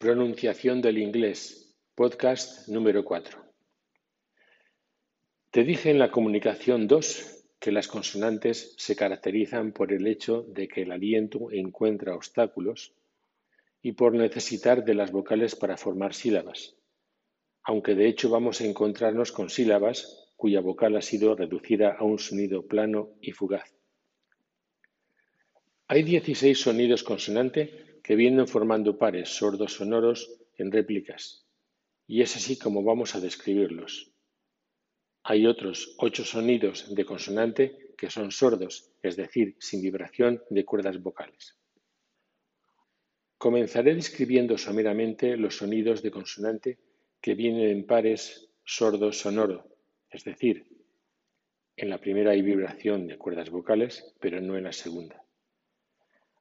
Pronunciación del inglés, podcast número 4. Te dije en la comunicación 2 que las consonantes se caracterizan por el hecho de que el aliento encuentra obstáculos y por necesitar de las vocales para formar sílabas, aunque de hecho vamos a encontrarnos con sílabas cuya vocal ha sido reducida a un sonido plano y fugaz. Hay 16 sonidos consonante que vienen formando pares sordos sonoros en réplicas, y es así como vamos a describirlos. Hay otros ocho sonidos de consonante que son sordos, es decir, sin vibración de cuerdas vocales. Comenzaré describiendo someramente los sonidos de consonante que vienen en pares sordos sonoro, es decir, en la primera hay vibración de cuerdas vocales, pero no en la segunda.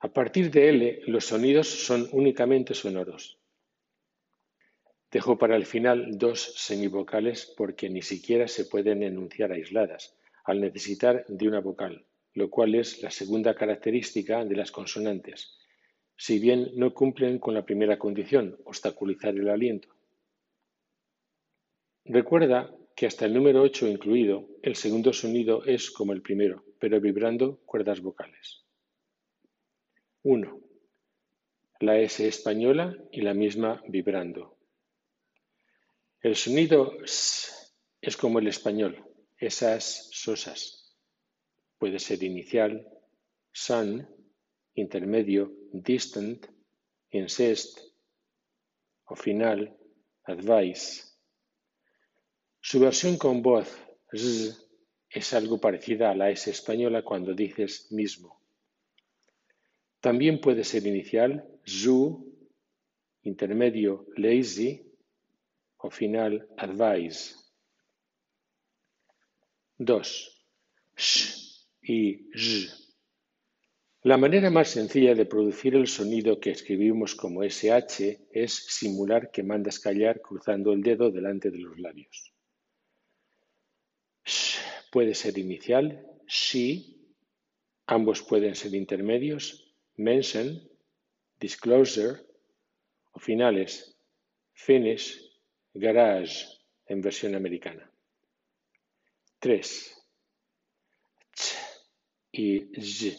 A partir de L, los sonidos son únicamente sonoros. Dejo para el final dos semivocales porque ni siquiera se pueden enunciar aisladas, al necesitar de una vocal, lo cual es la segunda característica de las consonantes, si bien no cumplen con la primera condición, obstaculizar el aliento. Recuerda que hasta el número 8 incluido, el segundo sonido es como el primero, pero vibrando cuerdas vocales. 1. La S española y la misma vibrando. El sonido S es como el español, esas sosas. Puede ser inicial, sun, intermedio, distant, incest o final, advice. Su versión con voz z es algo parecida a la S española cuando dices mismo. También puede ser inicial, zu, intermedio, lazy o final, advise. 2. Sh y z. La manera más sencilla de producir el sonido que escribimos como SH es simular que mandas callar cruzando el dedo delante de los labios. Sh puede ser inicial, she, ambos pueden ser intermedios, mention, disclosure o finales, finish, garage en versión americana. 3. Ch y z.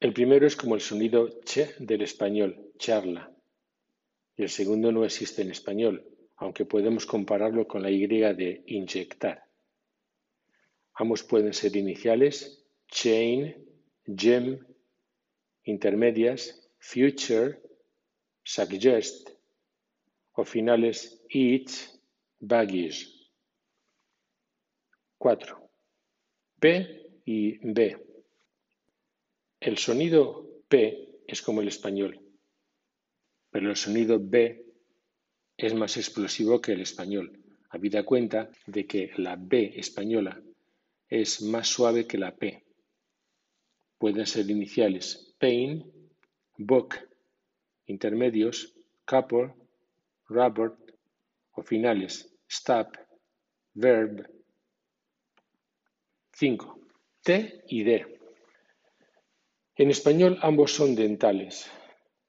El primero es como el sonido ch del español, charla. Y el segundo no existe en español, aunque podemos compararlo con la Y de inyectar. Ambos pueden ser iniciales, chain, gem, intermedias, future, suggest o finales each, baggage. 4. P y B. El sonido P es como el español, pero el sonido B es más explosivo que el español, habida cuenta de que la B española es más suave que la P. Pueden ser iniciales pain, book, intermedios, couple, Robert o finales, stop, verb. 5. T y D. En español ambos son dentales.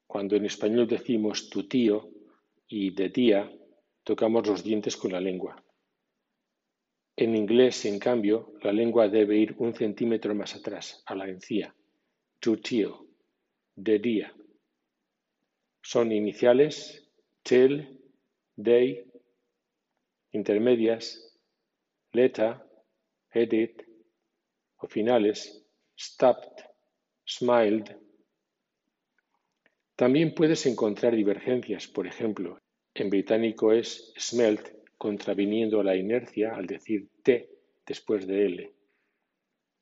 Cuando en español decimos tu tío y de tía, tocamos los dientes con la lengua. En inglés, en cambio, la lengua debe ir un centímetro más atrás, a la encía to till, de día. Son iniciales till, day, intermedias, letter, edit o finales stopped, smiled. También puedes encontrar divergencias, por ejemplo, en británico es smelt contraviniendo la inercia al decir T después de L.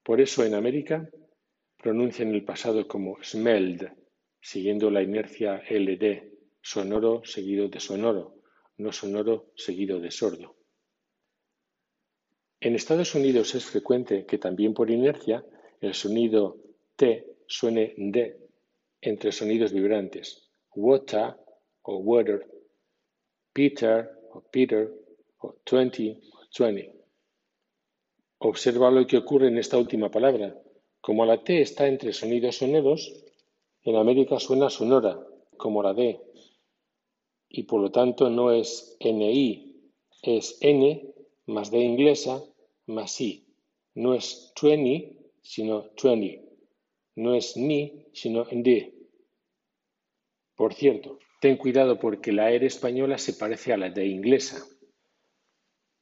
Por eso en América pronuncian el pasado como smelled, siguiendo la inercia LD, sonoro seguido de sonoro, no sonoro seguido de sordo. En Estados Unidos es frecuente que también por inercia el sonido T suene D entre sonidos vibrantes, water o water, Peter o Peter o twenty o 20. Observa lo que ocurre en esta última palabra. Como la T está entre sonidos sonoros, en América suena sonora, como la D. y por lo tanto no es NI, es N más D inglesa más I. No es 20, sino 20. No es ni, sino D. Por cierto, ten cuidado porque la R española se parece a la D inglesa.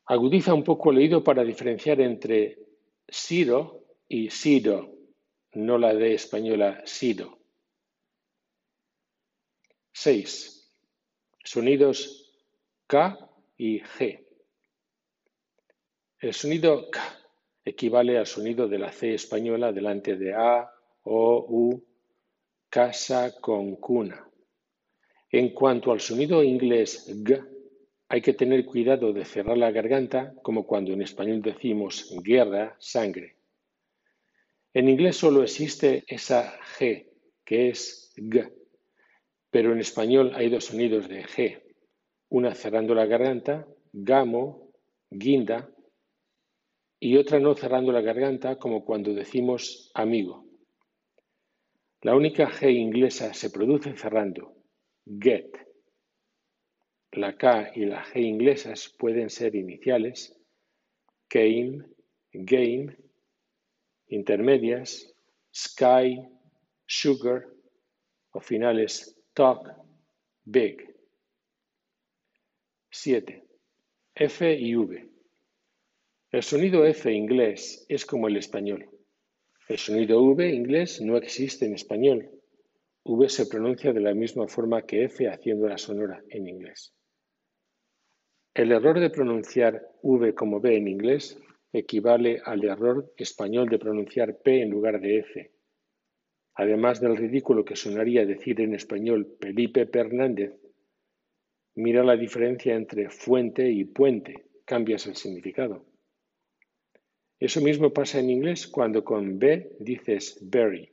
Agudiza un poco el oído para diferenciar entre sido y sido, no la D española sido. 6. Sonidos K y G. El sonido K equivale al sonido de la C española delante de A, O, U, casa con cuna. En cuanto al sonido inglés G, hay que tener cuidado de cerrar la garganta, como cuando en español decimos guerra, sangre. En inglés solo existe esa G, que es G, pero en español hay dos sonidos de G, una cerrando la garganta, gamo, guinda, y otra no cerrando la garganta, como cuando decimos amigo. La única G inglesa se produce cerrando, get. La K y la G inglesas pueden ser iniciales, came, game, intermedias, sky, sugar o finales talk, big. 7. F y V. El sonido F inglés es como el español. El sonido V inglés no existe en español. V se pronuncia de la misma forma que F haciendo la sonora en inglés. El error de pronunciar V como B en inglés equivale al error español de pronunciar P en lugar de F. Además del ridículo que sonaría decir en español Felipe Fernández, mira la diferencia entre fuente y puente, cambias el significado. Eso mismo pasa en inglés cuando con B dices bury,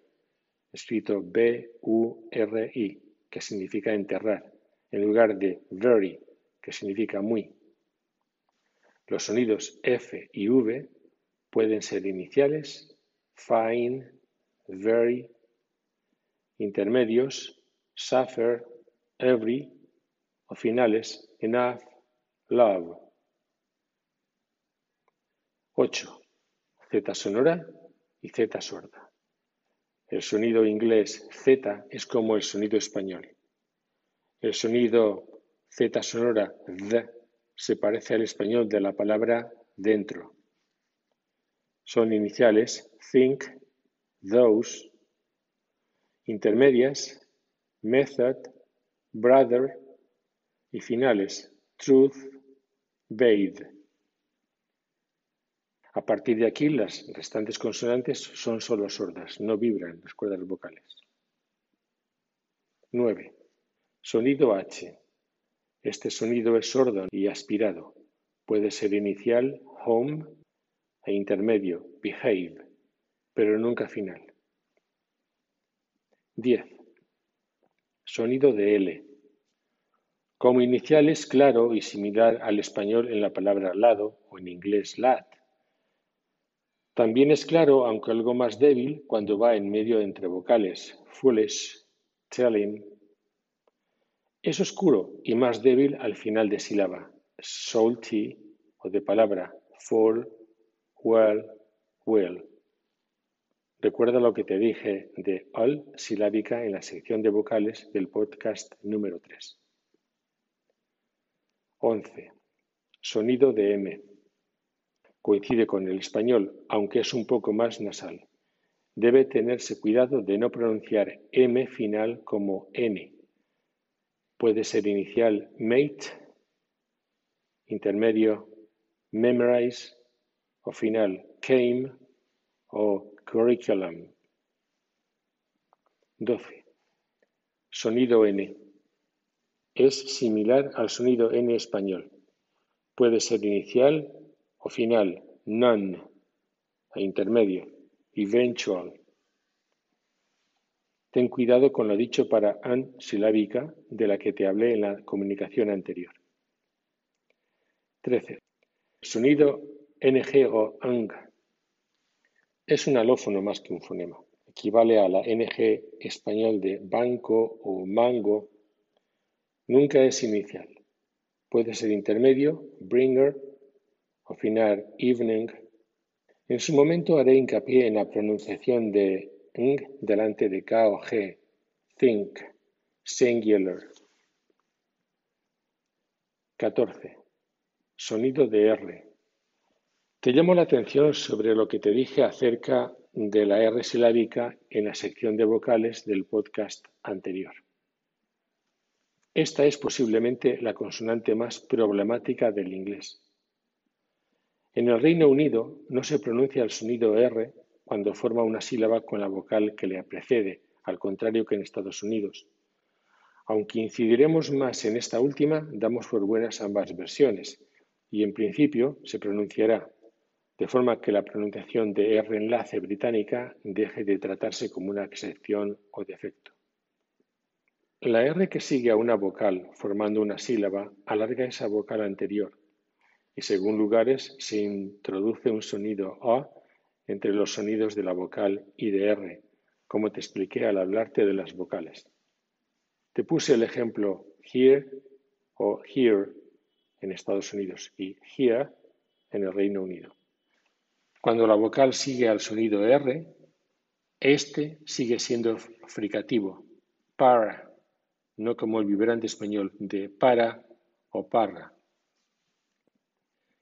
escrito B-U-R-I, que significa enterrar, en lugar de very, que significa muy. Los sonidos F y V pueden ser iniciales, fine, very, intermedios, suffer, every, o finales, enough, love. 8. Z sonora y Z sorda. El sonido inglés Z es como el sonido español. El sonido Z sonora D se parece al español de la palabra dentro. Son iniciales think, those, intermedias, method, brother y finales truth, bathe. A partir de aquí, las restantes consonantes son solo sordas, no vibran las cuerdas vocales. 9. Sonido H. Este sonido es sordo y aspirado. Puede ser inicial, home, e intermedio, behave, pero nunca final. 10. Sonido de L. Como inicial es claro y similar al español en la palabra lado o en inglés lad. También es claro, aunque algo más débil, cuando va en medio entre vocales, foolish, telling. Es oscuro y más débil al final de sílaba, salty o de palabra, fall, well, well. Recuerda lo que te dije de all silábica en la sección de vocales del podcast número 3. 11. Sonido de M coincide con el español, aunque es un poco más nasal. Debe tenerse cuidado de no pronunciar M final como N. Puede ser inicial mate, intermedio memorize o final came o curriculum. 12. Sonido N. Es similar al sonido N español. Puede ser inicial o final, none, e intermedio, eventual. Ten cuidado con lo dicho para an silábica de la que te hablé en la comunicación anterior. 13. Sonido ng o ang es un alófono más que un fonema. Equivale a la ng español de banco o mango, Nunca es inicial. Puede ser intermedio, bringer, o final evening. En su momento haré hincapié en la pronunciación de delante de k o g, think, singular. 14. Sonido de R. Te llamo la atención sobre lo que te dije acerca de la R silábica en la sección de vocales del podcast anterior. Esta es posiblemente la consonante más problemática del inglés. En el Reino Unido no se pronuncia el sonido R cuando forma una sílaba con la vocal que le precede, al contrario que en Estados Unidos. Aunque incidiremos más en esta última, damos por buenas ambas versiones, y en principio se pronunciará, de forma que la pronunciación de R enlace británica deje de tratarse como una excepción o defecto. La R que sigue a una vocal formando una sílaba alarga esa vocal anterior y según lugares se introduce un sonido A entre los sonidos de la vocal y de R, como te expliqué al hablarte de las vocales. Te puse el ejemplo here o here en Estados Unidos y here en el Reino Unido. Cuando la vocal sigue al sonido R, este sigue siendo fricativo, para, no como el vibrante español de para o parra.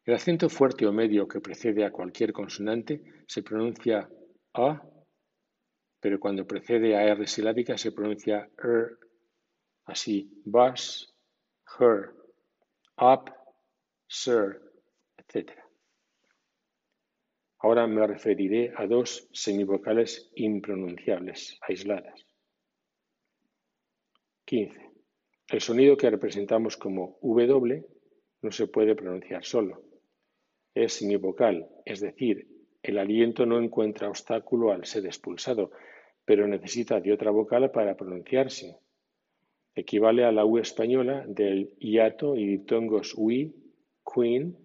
El acento fuerte o medio que precede a cualquier consonante se pronuncia A, pero cuando precede a R silábica se pronuncia R, así bus, her, up, sir, etc. Ahora me referiré a dos semivocales impronunciables, aisladas. 15. El sonido que representamos como W no se puede pronunciar solo. Es semivocal, es decir, el aliento no encuentra obstáculo al ser expulsado, pero necesita de otra vocal para pronunciarse. Equivale a la U española del hiato y diptongos we, queen,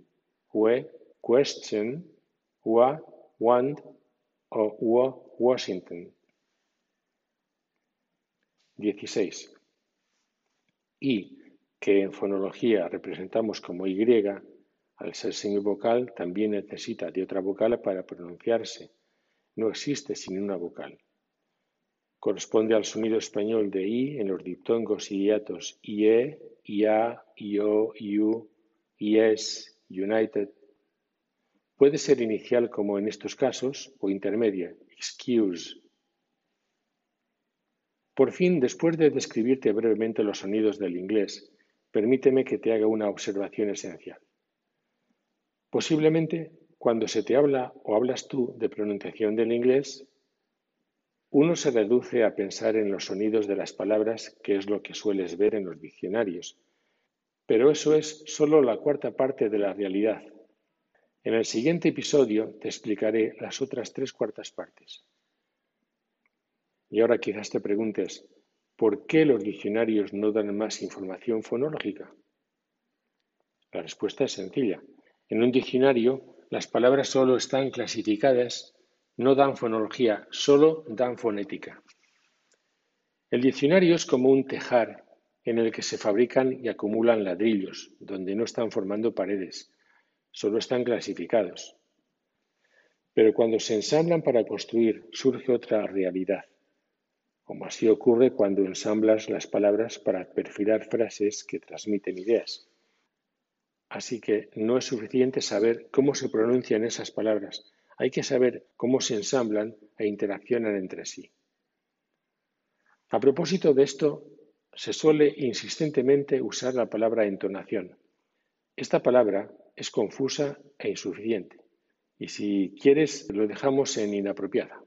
we, question, wa, want o wa, Washington. 16. Y, que en fonología representamos como Y, al ser semivocal, también necesita de otra vocal para pronunciarse. No existe sin una vocal. Corresponde al sonido español de I en los diptongos y hiatos IE, IA, IO, IU, IES, United. Puede ser inicial como en estos casos o intermedia, excuse. Por fin, después de describirte brevemente los sonidos del inglés, permíteme que te haga una observación esencial. Posiblemente, cuando se te habla o hablas tú de pronunciación del inglés, uno se reduce a pensar en los sonidos de las palabras, que es lo que sueles ver en los diccionarios. Pero eso es solo la cuarta parte de la realidad. En el siguiente episodio te explicaré las otras tres cuartas partes. Y ahora quizás te preguntes, ¿por qué los diccionarios no dan más información fonológica? La respuesta es sencilla. En un diccionario, las palabras solo están clasificadas, no dan fonología, solo dan fonética. El diccionario es como un tejar en el que se fabrican y acumulan ladrillos, donde no están formando paredes, solo están clasificados. Pero cuando se ensamblan para construir, surge otra realidad, como así ocurre cuando ensamblas las palabras para perfilar frases que transmiten ideas. Así que no es suficiente saber cómo se pronuncian esas palabras, hay que saber cómo se ensamblan e interaccionan entre sí. A propósito de esto, se suele insistentemente usar la palabra entonación. Esta palabra es confusa e insuficiente, y si quieres lo dejamos en inapropiada.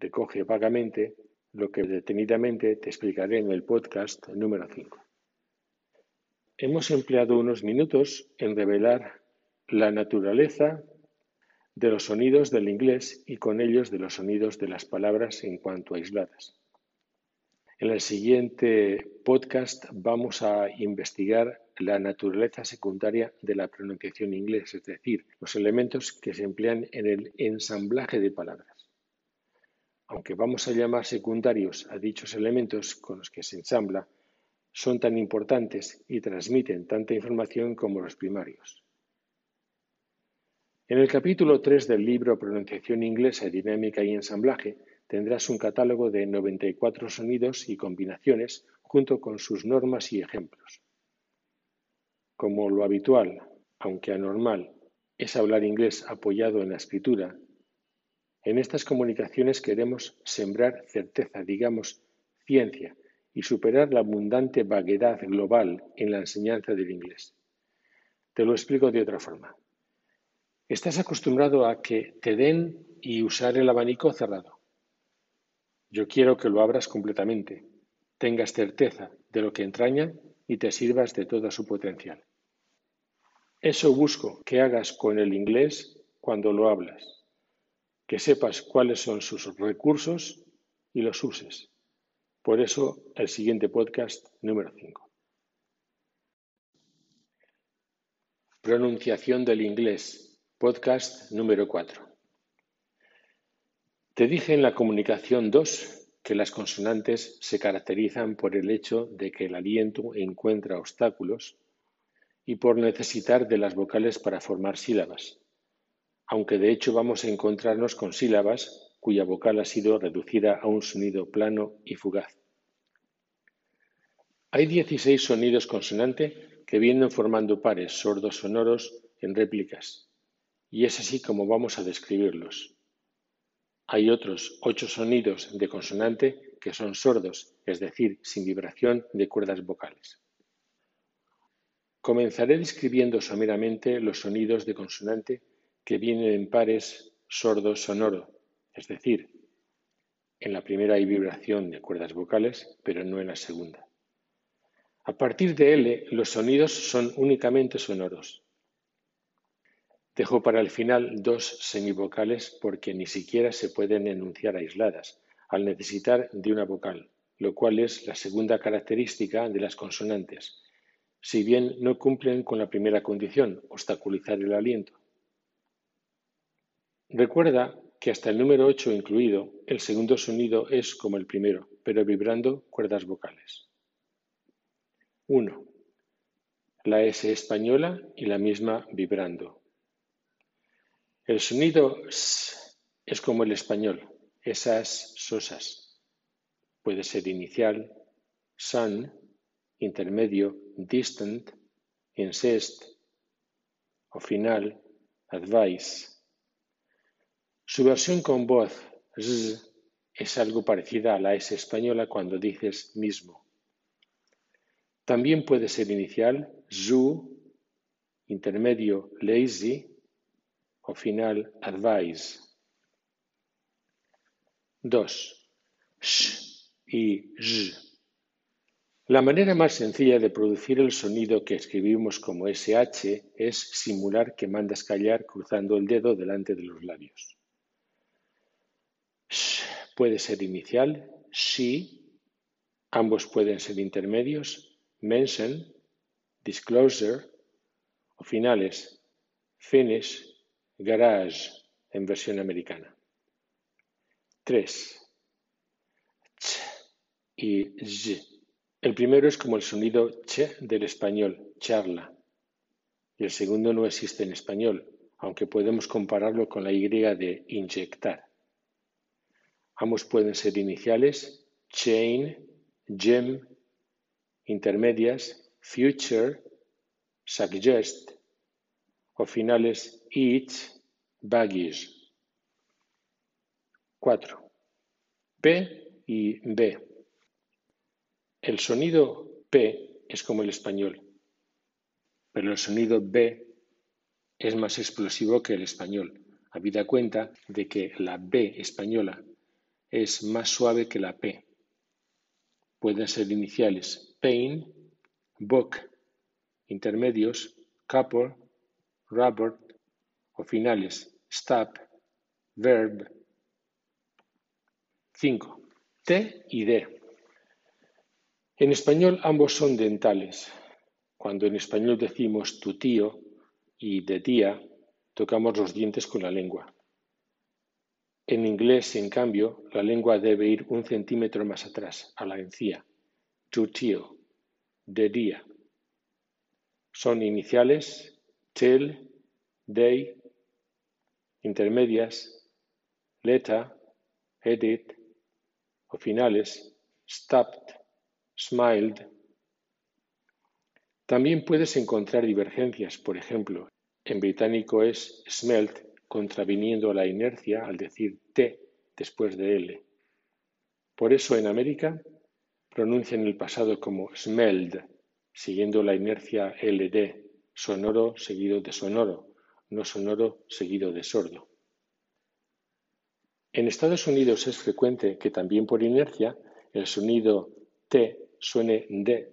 Recoge vagamente lo que detenidamente te explicaré en el podcast número 5. Hemos empleado unos minutos en revelar la naturaleza de los sonidos del inglés y con ellos de los sonidos de las palabras en cuanto aisladas. En el siguiente podcast vamos a investigar la naturaleza secundaria de la pronunciación inglés, es decir, los elementos que se emplean en el ensamblaje de palabras. Aunque vamos a llamar secundarios a dichos elementos con los que se ensambla, son tan importantes y transmiten tanta información como los primarios. En el capítulo 3 del libro Pronunciación inglesa, dinámica y ensamblaje tendrás un catálogo de 94 sonidos y combinaciones junto con sus normas y ejemplos. Como lo habitual, aunque anormal, es hablar inglés apoyado en la escritura, en estas comunicaciones queremos sembrar certeza, digamos, ciencia, y superar la abundante vaguedad global en la enseñanza del inglés. Te lo explico de otra forma. Estás acostumbrado a que te den y usar el abanico cerrado. Yo quiero que lo abras completamente, tengas certeza de lo que entraña y te sirvas de todo su potencial. Eso busco que hagas con el inglés cuando lo hablas que sepas cuáles son sus recursos y los uses. Por eso el siguiente podcast número 5. Pronunciación del inglés, podcast número 4. Te dije en la comunicación 2 que las consonantes se caracterizan por el hecho de que el aliento encuentra obstáculos y por necesitar de las vocales para formar sílabas aunque de hecho vamos a encontrarnos con sílabas cuya vocal ha sido reducida a un sonido plano y fugaz. Hay 16 sonidos consonante que vienen formando pares sordos sonoros en réplicas, y es así como vamos a describirlos. Hay otros ocho sonidos de consonante que son sordos, es decir, sin vibración de cuerdas vocales. Comenzaré describiendo someramente los sonidos de consonante que vienen en pares sordo-sonoro, es decir, en la primera hay vibración de cuerdas vocales, pero no en la segunda. A partir de L, los sonidos son únicamente sonoros. Dejo para el final dos semivocales porque ni siquiera se pueden enunciar aisladas, al necesitar de una vocal, lo cual es la segunda característica de las consonantes, si bien no cumplen con la primera condición, obstaculizar el aliento. Recuerda que hasta el número 8 incluido, el segundo sonido es como el primero, pero vibrando cuerdas vocales. 1. La S española y la misma vibrando. El sonido S es como el español, esas sosas. Puede ser inicial, sun, intermedio, distant, incest o final, advice. Su versión con voz z es algo parecida a la S española cuando dices mismo. También puede ser inicial, zu, intermedio, lazy o final, advise. 2. Sh y z. La manera más sencilla de producir el sonido que escribimos como SH es simular que mandas callar cruzando el dedo delante de los labios puede ser inicial, sí, ambos pueden ser intermedios, mention, disclosure, o finales, finish, garage, en versión americana. 3. Ch y z. El primero es como el sonido ch del español, charla, y el segundo no existe en español, aunque podemos compararlo con la Y de inyectar. Ambos pueden ser iniciales, chain, gem, intermedias, future, suggest o finales each, baggage. 4. P y B. El sonido P es como el español, pero el sonido B es más explosivo que el español, habida cuenta de que la B española es más suave que la P. Pueden ser iniciales pain, book, intermedios couple, rubber o finales stop, verb. 5. T y D. En español ambos son dentales. Cuando en español decimos tu tío y de tía, tocamos los dientes con la lengua. En inglés, en cambio, la lengua debe ir un centímetro más atrás, a la encía, to till. de día. Son iniciales till, day, intermedias, letter, edit o finales stopped, smiled. También puedes encontrar divergencias, por ejemplo, en británico es smelt contraviniendo la inercia al decir T después de L. Por eso en América pronuncian el pasado como smelled, siguiendo la inercia LD, sonoro seguido de sonoro, no sonoro seguido de sordo. En Estados Unidos es frecuente que también por inercia el sonido T suene D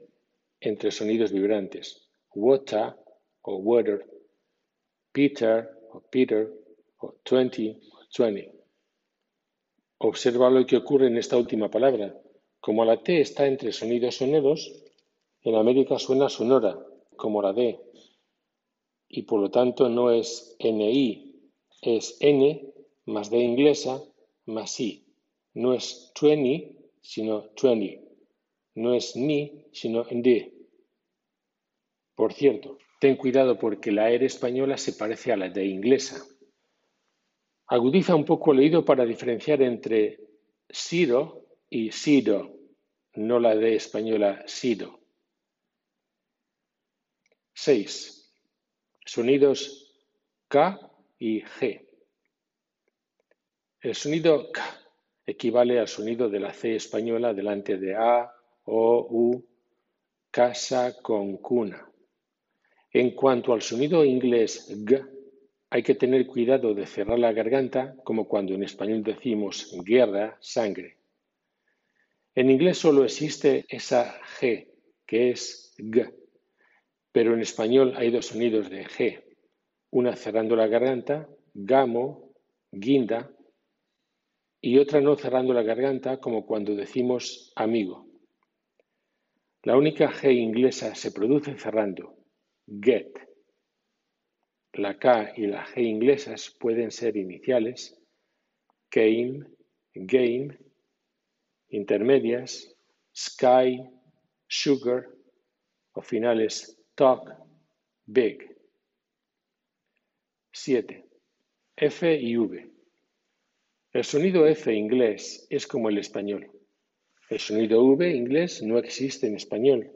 entre sonidos vibrantes, water o water, Peter o Peter o twenty o 20. Observa lo que ocurre en esta última palabra. Como la T está entre sonidos sonoros, en América suena sonora, como la D, y por lo tanto no es NI, es N más D inglesa más I. No es 20, sino 20. No es ni, sino D. Por cierto, ten cuidado porque la R española se parece a la D inglesa. Agudiza un poco el oído para diferenciar entre sido y sido, no la D española sido. 6. Sonidos K y G. El sonido K equivale al sonido de la C española delante de A, O, U, casa con cuna. En cuanto al sonido inglés G, hay que tener cuidado de cerrar la garganta, como cuando en español decimos guerra, sangre. En inglés solo existe esa G, que es G, pero en español hay dos sonidos de G, una cerrando la garganta, gamo, guinda, y otra no cerrando la garganta, como cuando decimos amigo. La única G inglesa se produce cerrando, get. La K y la G inglesas pueden ser iniciales, came, game, intermedias, sky, sugar o finales talk, big. 7. F y V. El sonido F inglés es como el español. El sonido V inglés no existe en español.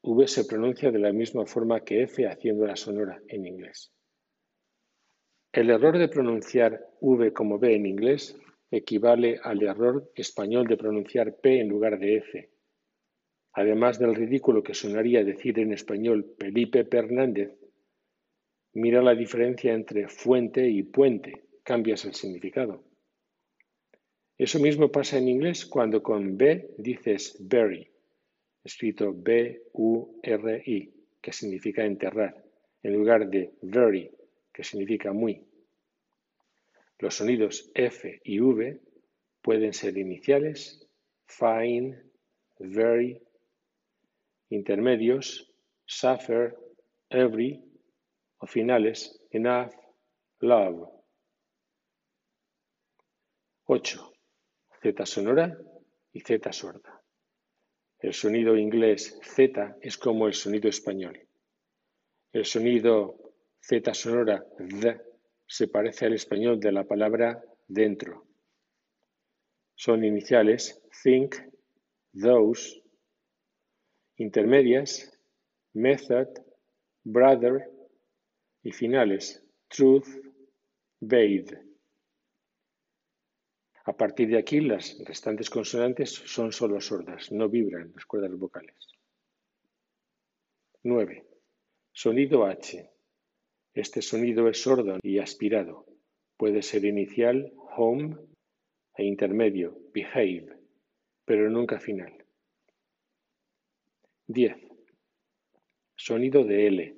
V se pronuncia de la misma forma que F haciendo la sonora en inglés. El error de pronunciar V como B en inglés equivale al error español de pronunciar P en lugar de F. Además del ridículo que sonaría decir en español Felipe Fernández, mira la diferencia entre fuente y puente, cambias el significado. Eso mismo pasa en inglés cuando con B dices bury, escrito B-U-R-I, que significa enterrar, en lugar de very, que significa muy. Los sonidos F y V pueden ser iniciales, fine, very, intermedios, suffer, every, o finales, enough, love. 8. Z sonora y Z sorda. El sonido inglés Z es como el sonido español. El sonido Z sonora D se parece al español de la palabra dentro. Son iniciales think, those, intermedias, method, brother y finales truth, bathe. A partir de aquí, las restantes consonantes son solo sordas, no vibran las cuerdas vocales. 9. Sonido H. Este sonido es sordo y aspirado. Puede ser inicial, home, e intermedio, behave, pero nunca final. 10. Sonido de L.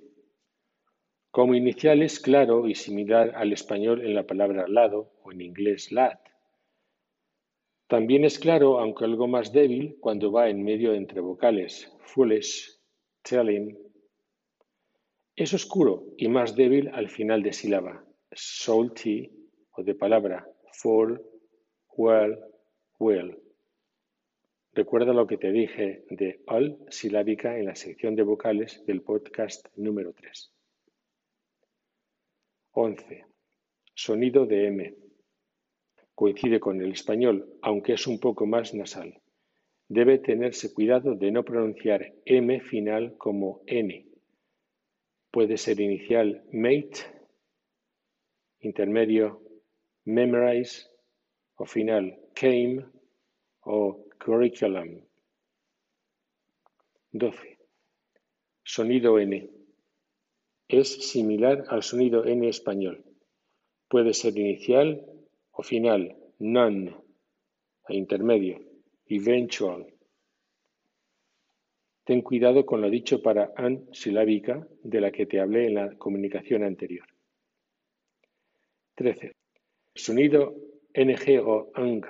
Como inicial es claro y similar al español en la palabra lado o en inglés lad. También es claro, aunque algo más débil, cuando va en medio entre vocales, foolish, telling, es oscuro y más débil al final de sílaba, salty o de palabra, fall, well, well. Recuerda lo que te dije de al silábica en la sección de vocales del podcast número 3. 11. Sonido de M. Coincide con el español, aunque es un poco más nasal. Debe tenerse cuidado de no pronunciar M final como N. Puede ser inicial mate, intermedio memorize o final came o curriculum. 12. Sonido N. Es similar al sonido N español. Puede ser inicial o final, none, e intermedio, eventual. Ten cuidado con lo dicho para an silábica de la que te hablé en la comunicación anterior. 13. Sonido ng o ang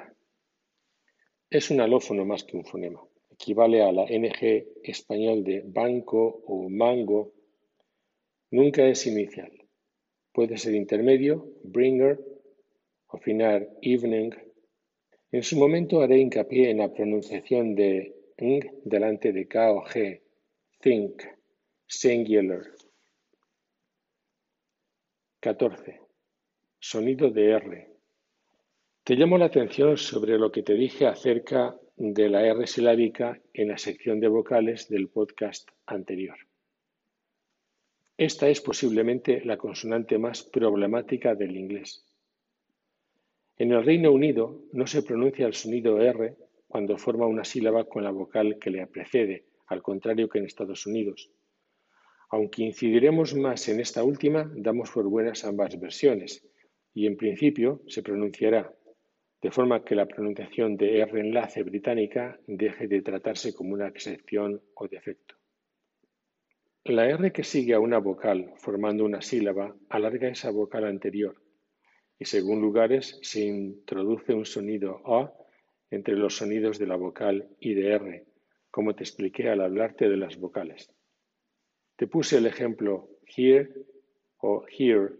es un alófono más que un fonema. Equivale a la ng español de banco o mango. Nunca es inicial. Puede ser intermedio, bringer, o final evening. En su momento haré hincapié en la pronunciación de delante de k o g, think, singular. 14. Sonido de R. Te llamo la atención sobre lo que te dije acerca de la R silábica en la sección de vocales del podcast anterior. Esta es posiblemente la consonante más problemática del inglés. En el Reino Unido no se pronuncia el sonido R cuando forma una sílaba con la vocal que le precede, al contrario que en Estados Unidos. Aunque incidiremos más en esta última, damos por buenas ambas versiones, y en principio se pronunciará de forma que la pronunciación de R enlace británica deje de tratarse como una excepción o defecto. La R que sigue a una vocal formando una sílaba alarga esa vocal anterior y según lugares se introduce un sonido A entre los sonidos de la vocal y de R, como te expliqué al hablarte de las vocales. Te puse el ejemplo here o here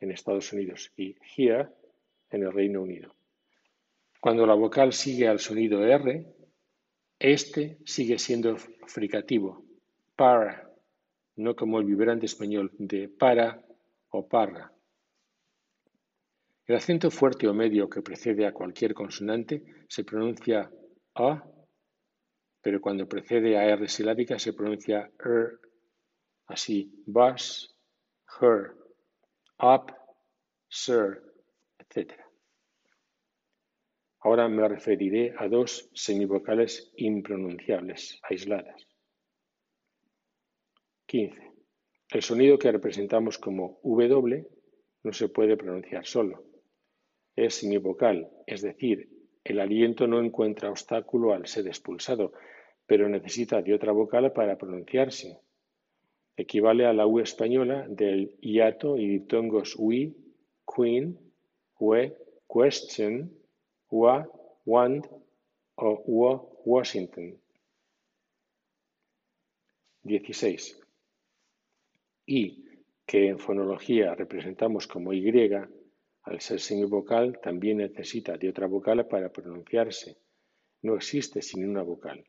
en Estados Unidos y here en el Reino Unido. Cuando la vocal sigue al sonido R, este sigue siendo fricativo, para, no como el vibrante español de para o parra. El acento fuerte o medio que precede a cualquier consonante se pronuncia A, pero cuando precede a R silábica se pronuncia R, así bus, her, up, sir, etc. Ahora me referiré a dos semivocales impronunciables, aisladas. 15. El sonido que representamos como W no se puede pronunciar solo. Es semivocal, es decir, el aliento no encuentra obstáculo al ser expulsado, pero necesita de otra vocal para pronunciarse. Equivale a la U española del hiato y diptongos we, queen, we, question, wa, want o wa, Washington. 16. Y, que en fonología representamos como Y, al ser semivocal también necesita de otra vocal para pronunciarse. No existe sin una vocal.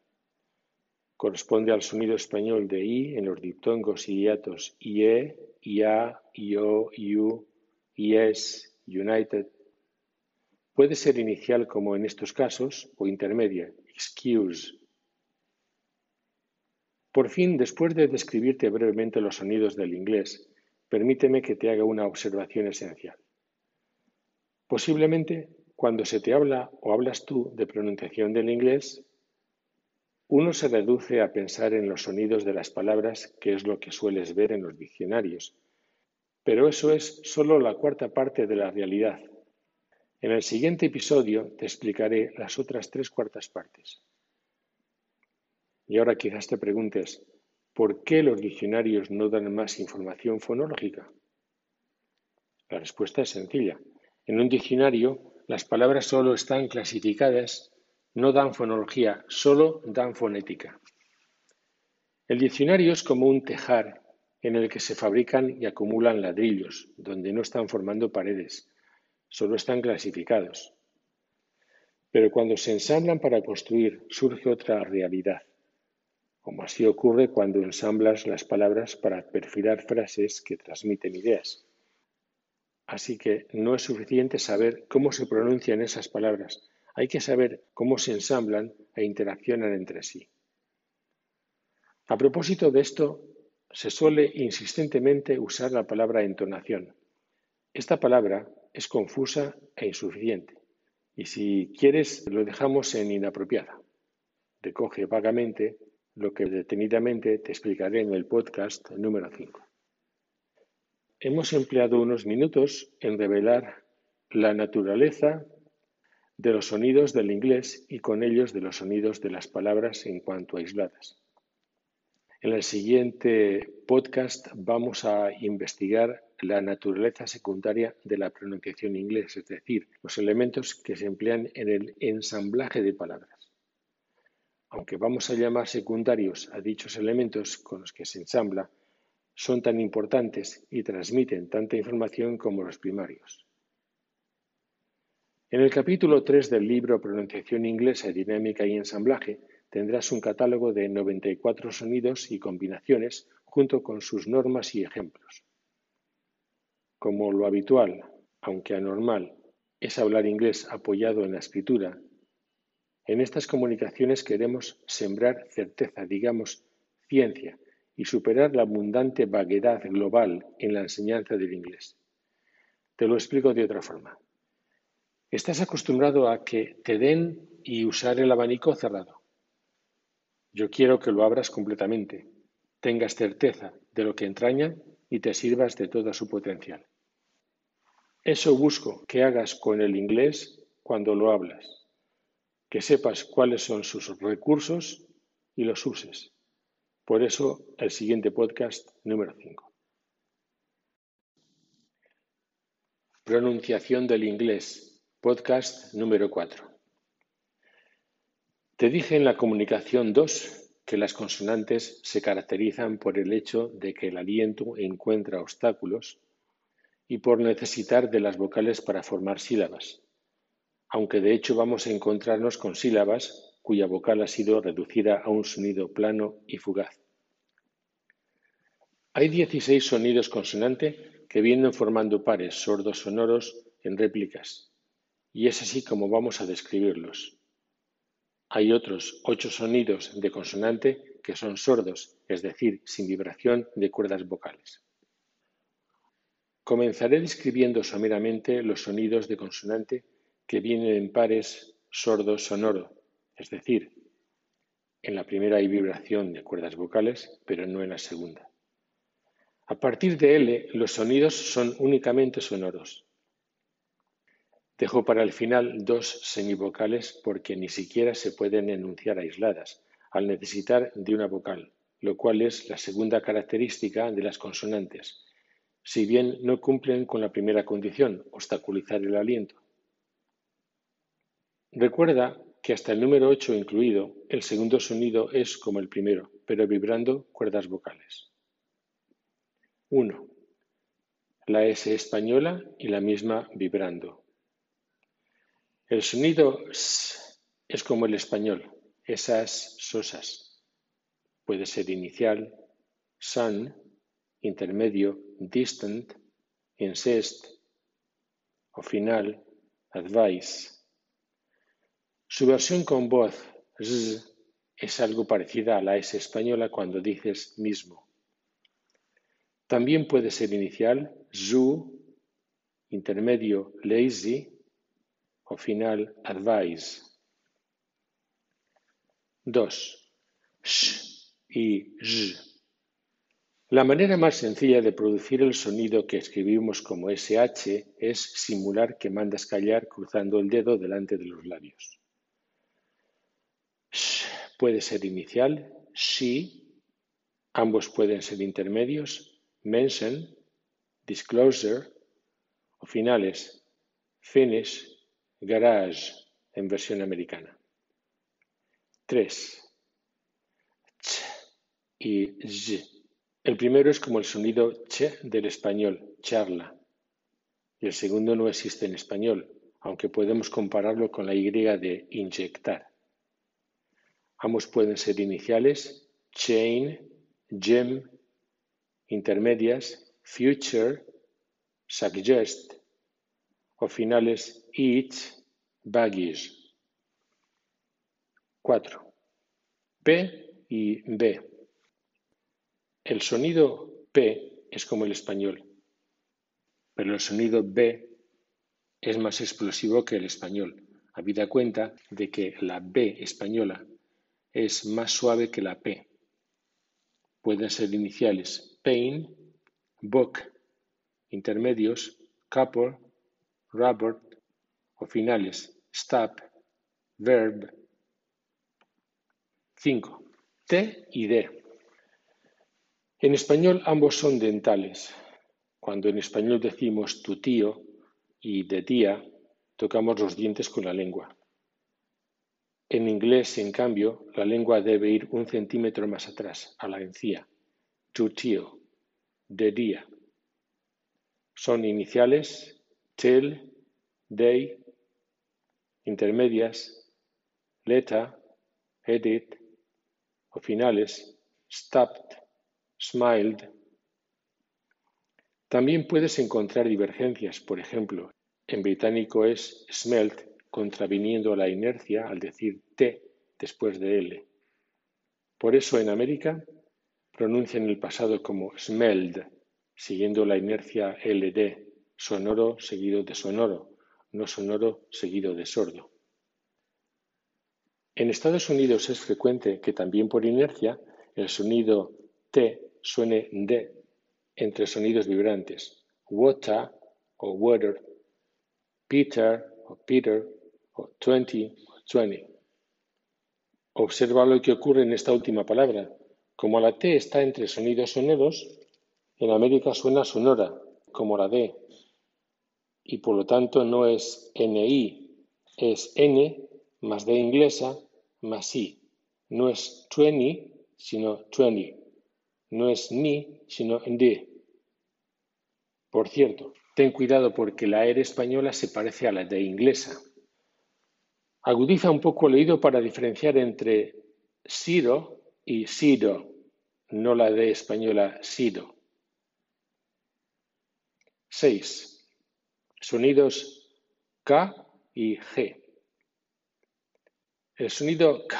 Corresponde al sonido español de I en los diptongos y hiatos IE, IA, IO, IU, IES, United, Puede ser inicial como en estos casos o intermedia, excuse. Por fin, después de describirte brevemente los sonidos del inglés, permíteme que te haga una observación esencial. Posiblemente, cuando se te habla o hablas tú de pronunciación del inglés, uno se reduce a pensar en los sonidos de las palabras, que es lo que sueles ver en los diccionarios. Pero eso es solo la cuarta parte de la realidad. En el siguiente episodio te explicaré las otras tres cuartas partes. Y ahora quizás te preguntes, ¿por qué los diccionarios no dan más información fonológica? La respuesta es sencilla. En un diccionario las palabras solo están clasificadas, no dan fonología, solo dan fonética. El diccionario es como un tejar en el que se fabrican y acumulan ladrillos, donde no están formando paredes, solo están clasificados. Pero cuando se ensamblan para construir, surge otra realidad, como así ocurre cuando ensamblas las palabras para perfilar frases que transmiten ideas. Así que no es suficiente saber cómo se pronuncian esas palabras, hay que saber cómo se ensamblan e interaccionan entre sí. A propósito de esto, se suele insistentemente usar la palabra entonación. Esta palabra es confusa e insuficiente, y si quieres lo dejamos en inapropiada. Recoge vagamente lo que detenidamente te explicaré en el podcast número 5. Hemos empleado unos minutos en revelar la naturaleza de los sonidos del inglés y con ellos de los sonidos de las palabras en cuanto aisladas. En el siguiente podcast vamos a investigar la naturaleza secundaria de la pronunciación inglés, es decir, los elementos que se emplean en el ensamblaje de palabras. Aunque vamos a llamar secundarios a dichos elementos con los que se ensambla, son tan importantes y transmiten tanta información como los primarios. En el capítulo 3 del libro Pronunciación inglesa, dinámica y ensamblaje tendrás un catálogo de 94 sonidos y combinaciones junto con sus normas y ejemplos. Como lo habitual, aunque anormal, es hablar inglés apoyado en la escritura, en estas comunicaciones queremos sembrar certeza, digamos, ciencia, y superar la abundante vaguedad global en la enseñanza del inglés. Te lo explico de otra forma. Estás acostumbrado a que te den y usar el abanico cerrado. Yo quiero que lo abras completamente, tengas certeza de lo que entraña y te sirvas de todo su potencial. Eso busco que hagas con el inglés cuando lo hablas, que sepas cuáles son sus recursos y los uses. Por eso el siguiente podcast número 5. Pronunciación del inglés Podcast número 4. Te dije en la comunicación 2 que las consonantes se caracterizan por el hecho de que el aliento encuentra obstáculos y por necesitar de las vocales para formar sílabas, aunque de hecho vamos a encontrarnos con sílabas cuya vocal ha sido reducida a un sonido plano y fugaz. Hay 16 sonidos consonante que vienen formando pares sordos sonoros en réplicas y es así como vamos a describirlos. Hay otros ocho sonidos de consonante que son sordos, es decir, sin vibración de cuerdas vocales. Comenzaré describiendo someramente los sonidos de consonante que vienen en pares sordo-sonoro, es decir, en la primera hay vibración de cuerdas vocales, pero no en la segunda. A partir de L, los sonidos son únicamente sonoros. Dejo para el final dos semivocales porque ni siquiera se pueden enunciar aisladas, al necesitar de una vocal, lo cual es la segunda característica de las consonantes, si bien no cumplen con la primera condición, obstaculizar el aliento. Recuerda que hasta el número 8 incluido, el segundo sonido es como el primero, pero vibrando cuerdas vocales. 1. La S española y la misma vibrando. El sonido s es como el español, esas sosas. Puede ser inicial, sun, intermedio, distant, incest o final, advice. Su versión con voz z es algo parecida a la S española cuando dices mismo. También puede ser inicial, zu, intermedio, lazy o final advise. 2. Sh y z. La manera más sencilla de producir el sonido que escribimos como SH es simular que mandas callar cruzando el dedo delante de los labios. Puede ser inicial, she, ambos pueden ser intermedios, mention, disclosure, o finales, finish, Garage en versión americana. 3. Ch y z. El primero es como el sonido ch del español, charla. Y el segundo no existe en español, aunque podemos compararlo con la Y de inyectar. Ambos pueden ser iniciales, chain, gem, intermedias, future, suggest, o finales each, baggage. 4. P y B. El sonido P es como el español, pero el sonido B es más explosivo que el español, habida cuenta de que la B española es más suave que la P. Pueden ser iniciales pain, book, intermedios, couple, rubber o finales stop, verb. 5. T y D. En español ambos son dentales. Cuando en español decimos tu tío y de tía, tocamos los dientes con la lengua. En inglés, en cambio, la lengua debe ir un centímetro más atrás, a la encía. Tu tío, de día. Son iniciales, till, day, intermedias, letter, edit, o finales, stopped, smiled. También puedes encontrar divergencias, por ejemplo, en británico es smelt, contraviniendo la inercia al decir T después de L. Por eso en América pronuncian el pasado como smelled, siguiendo la inercia LD, sonoro seguido de sonoro, no sonoro seguido de sordo. En Estados Unidos es frecuente que también por inercia el sonido T suene D entre sonidos vibrantes, water o water, Peter o Peter o 20 o 20. Observa lo que ocurre en esta última palabra. Como la T está entre sonidos sonoros, en América suena sonora, como la D, y por lo tanto no es NI, es N más D inglesa más I. No es 20, sino 20. No es ni, sino D. Por cierto, ten cuidado porque la R española se parece a la D inglesa. Agudiza un poco el oído para diferenciar entre Siro y Sido, no la D española Sido. 6. Sonidos K y G. El sonido K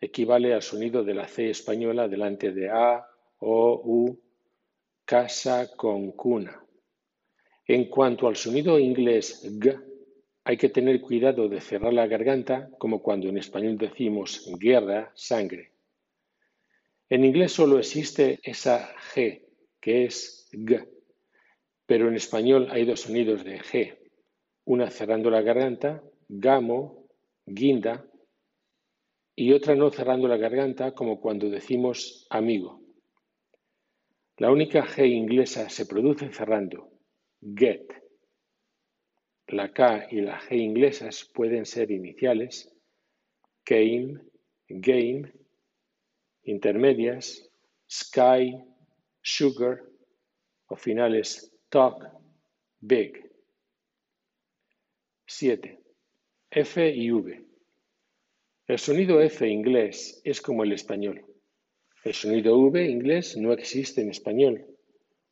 equivale al sonido de la C española delante de A, O, U, casa con cuna. En cuanto al sonido inglés G, hay que tener cuidado de cerrar la garganta, como cuando en español decimos guerra, sangre. En inglés solo existe esa G, que es G, pero en español hay dos sonidos de G, una cerrando la garganta, gamo, guinda, y otra no cerrando la garganta como cuando decimos amigo. La única G inglesa se produce cerrando, get. La K y la G inglesas pueden ser iniciales, came, game, intermedias, sky, sugar o finales talk, big. 7. F y V. El sonido F inglés es como el español. El sonido V inglés no existe en español.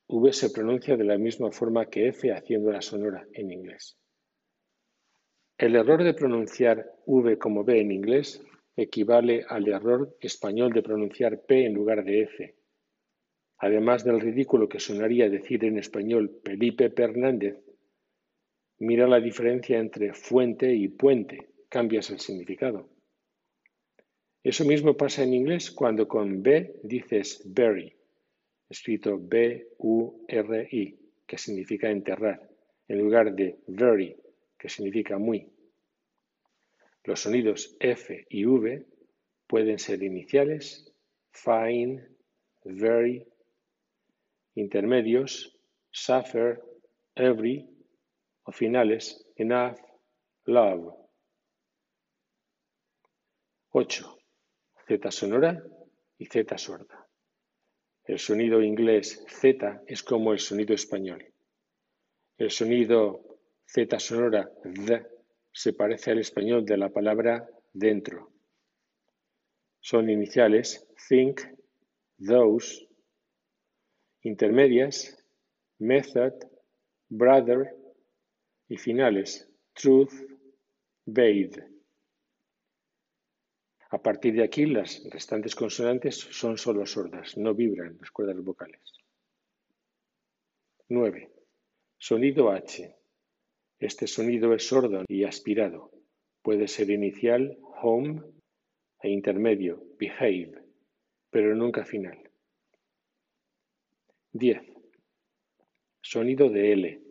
V se pronuncia de la misma forma que F haciendo la sonora en inglés. El error de pronunciar V como B en inglés equivale al error español de pronunciar P en lugar de F, Además del ridículo que sonaría decir en español Felipe Fernández, mira la diferencia entre fuente y puente, cambias el significado. Eso mismo pasa en inglés cuando con B dices bury, escrito B-U-R-I, que significa enterrar, en lugar de very, que significa muy. Los sonidos F y V pueden ser iniciales, fine, very, intermedios, suffer, every o finales, enough, love. 8. Z sonora y Z sorda. El sonido inglés Z es como el sonido español. El sonido Z sonora Z se parece al español de la palabra dentro. Son iniciales think, those, intermedias, method, brother y finales, truth, bathe. A partir de aquí, las restantes consonantes son solo sordas, no vibran las cuerdas vocales. 9. Sonido H. Este sonido es sordo y aspirado. Puede ser inicial, home, e intermedio, behave, pero nunca final. 10. Sonido de L.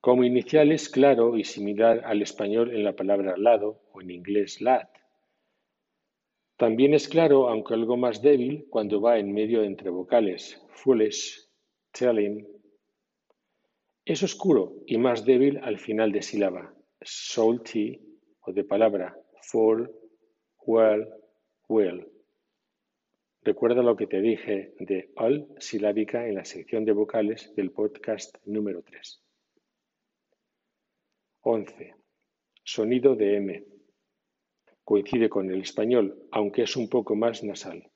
Como inicial es claro y similar al español en la palabra lado o en inglés lad. También es claro, aunque algo más débil, cuando va en medio entre vocales, foolish, telling. Es oscuro y más débil al final de sílaba, salty o de palabra, fall, well, well. Recuerda lo que te dije de all silábica en la sección de vocales del podcast número 3. 11. Sonido de M. Coincide con el español, aunque es un poco más nasal.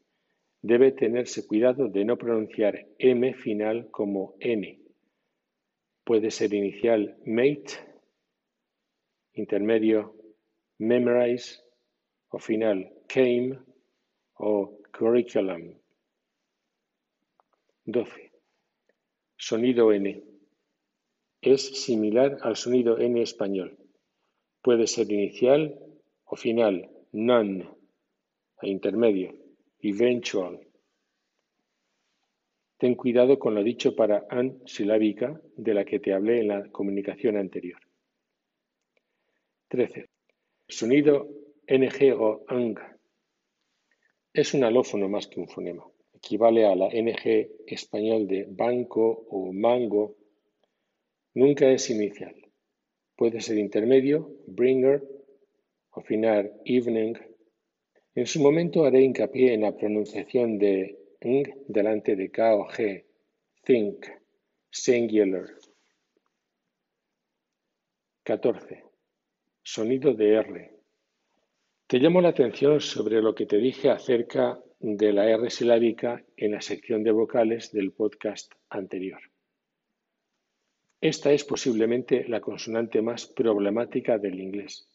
Debe tenerse cuidado de no pronunciar M final como N. Puede ser inicial mate, intermedio memorize o final came o curriculum. 12. Sonido N es similar al sonido N español. Puede ser inicial o final, none, e intermedio, eventual. Ten cuidado con lo dicho para an silábica de la que te hablé en la comunicación anterior. 13. Sonido NG o ANG es un alófono más que un fonema. Equivale a la NG español de banco o mango Nunca es inicial. Puede ser intermedio, bringer, o final, evening. En su momento haré hincapié en la pronunciación de delante de k o g, think, singular. 14. Sonido de R. Te llamo la atención sobre lo que te dije acerca de la R silábica en la sección de vocales del podcast anterior. Esta es posiblemente la consonante más problemática del inglés.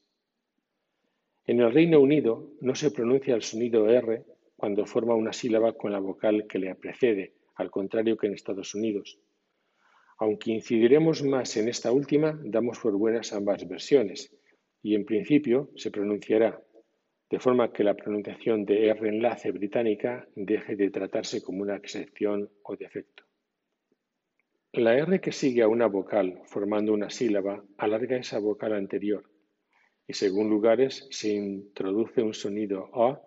En el Reino Unido no se pronuncia el sonido R cuando forma una sílaba con la vocal que le precede, al contrario que en Estados Unidos. Aunque incidiremos más en esta última, damos por buenas ambas versiones y en principio se pronunciará, de forma que la pronunciación de R enlace británica deje de tratarse como una excepción o defecto. La R que sigue a una vocal formando una sílaba alarga esa vocal anterior y según lugares se introduce un sonido A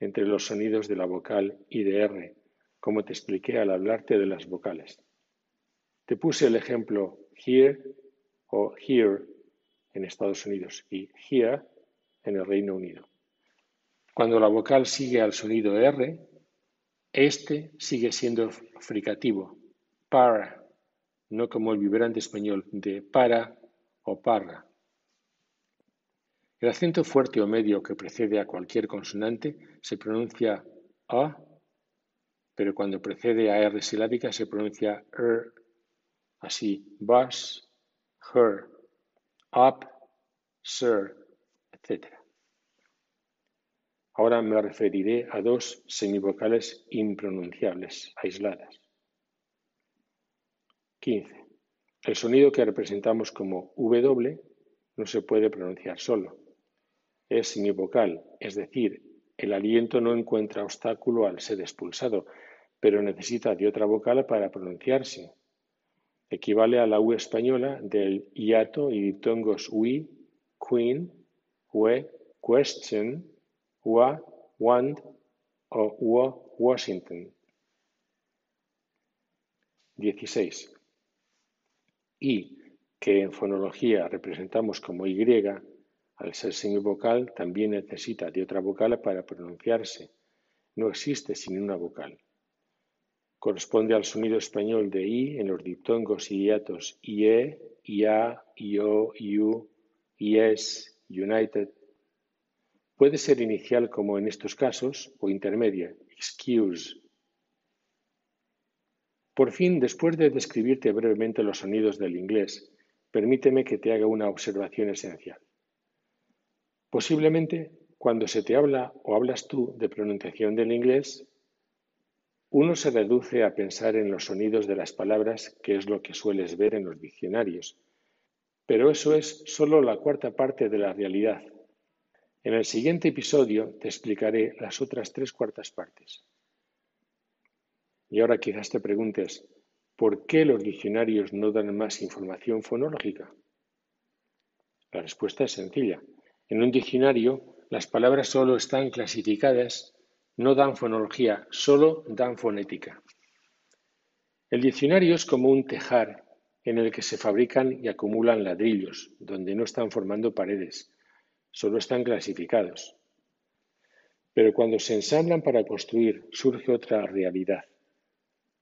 entre los sonidos de la vocal y de R, como te expliqué al hablarte de las vocales. Te puse el ejemplo here o here en Estados Unidos y here en el Reino Unido. Cuando la vocal sigue al sonido R, este sigue siendo fricativo, para, no como el vibrante español de para o parra. El acento fuerte o medio que precede a cualquier consonante se pronuncia a, pero cuando precede a R silábica se pronuncia er, así bus, her, up, sir, etc. Ahora me referiré a dos semivocales impronunciables, aisladas. 15. El sonido que representamos como W no se puede pronunciar solo. Es semivocal, es decir, el aliento no encuentra obstáculo al ser expulsado, pero necesita de otra vocal para pronunciarse. Equivale a la U española del hiato y diptongos we, queen, we, question, wa, want o wo, Washington. 16 y que en fonología representamos como Y, al ser semivocal también necesita de otra vocal para pronunciarse. No existe sin una vocal. Corresponde al sonido español de I en los diptongos y hiatos IE, IA, IO, IU, yes, united. Puede ser inicial como en estos casos o intermedia, excuse. Por fin, después de describirte brevemente los sonidos del inglés, permíteme que te haga una observación esencial. Posiblemente, cuando se te habla o hablas tú de pronunciación del inglés, uno se reduce a pensar en los sonidos de las palabras, que es lo que sueles ver en los diccionarios. Pero eso es solo la cuarta parte de la realidad. En el siguiente episodio te explicaré las otras tres cuartas partes. Y ahora quizás te preguntes, ¿por qué los diccionarios no dan más información fonológica? La respuesta es sencilla. En un diccionario, las palabras solo están clasificadas no dan fonología, solo dan fonética. El diccionario es como un tejar en el que se fabrican y acumulan ladrillos, donde no están formando paredes, solo están clasificados. Pero cuando se ensamblan para construir, surge otra realidad,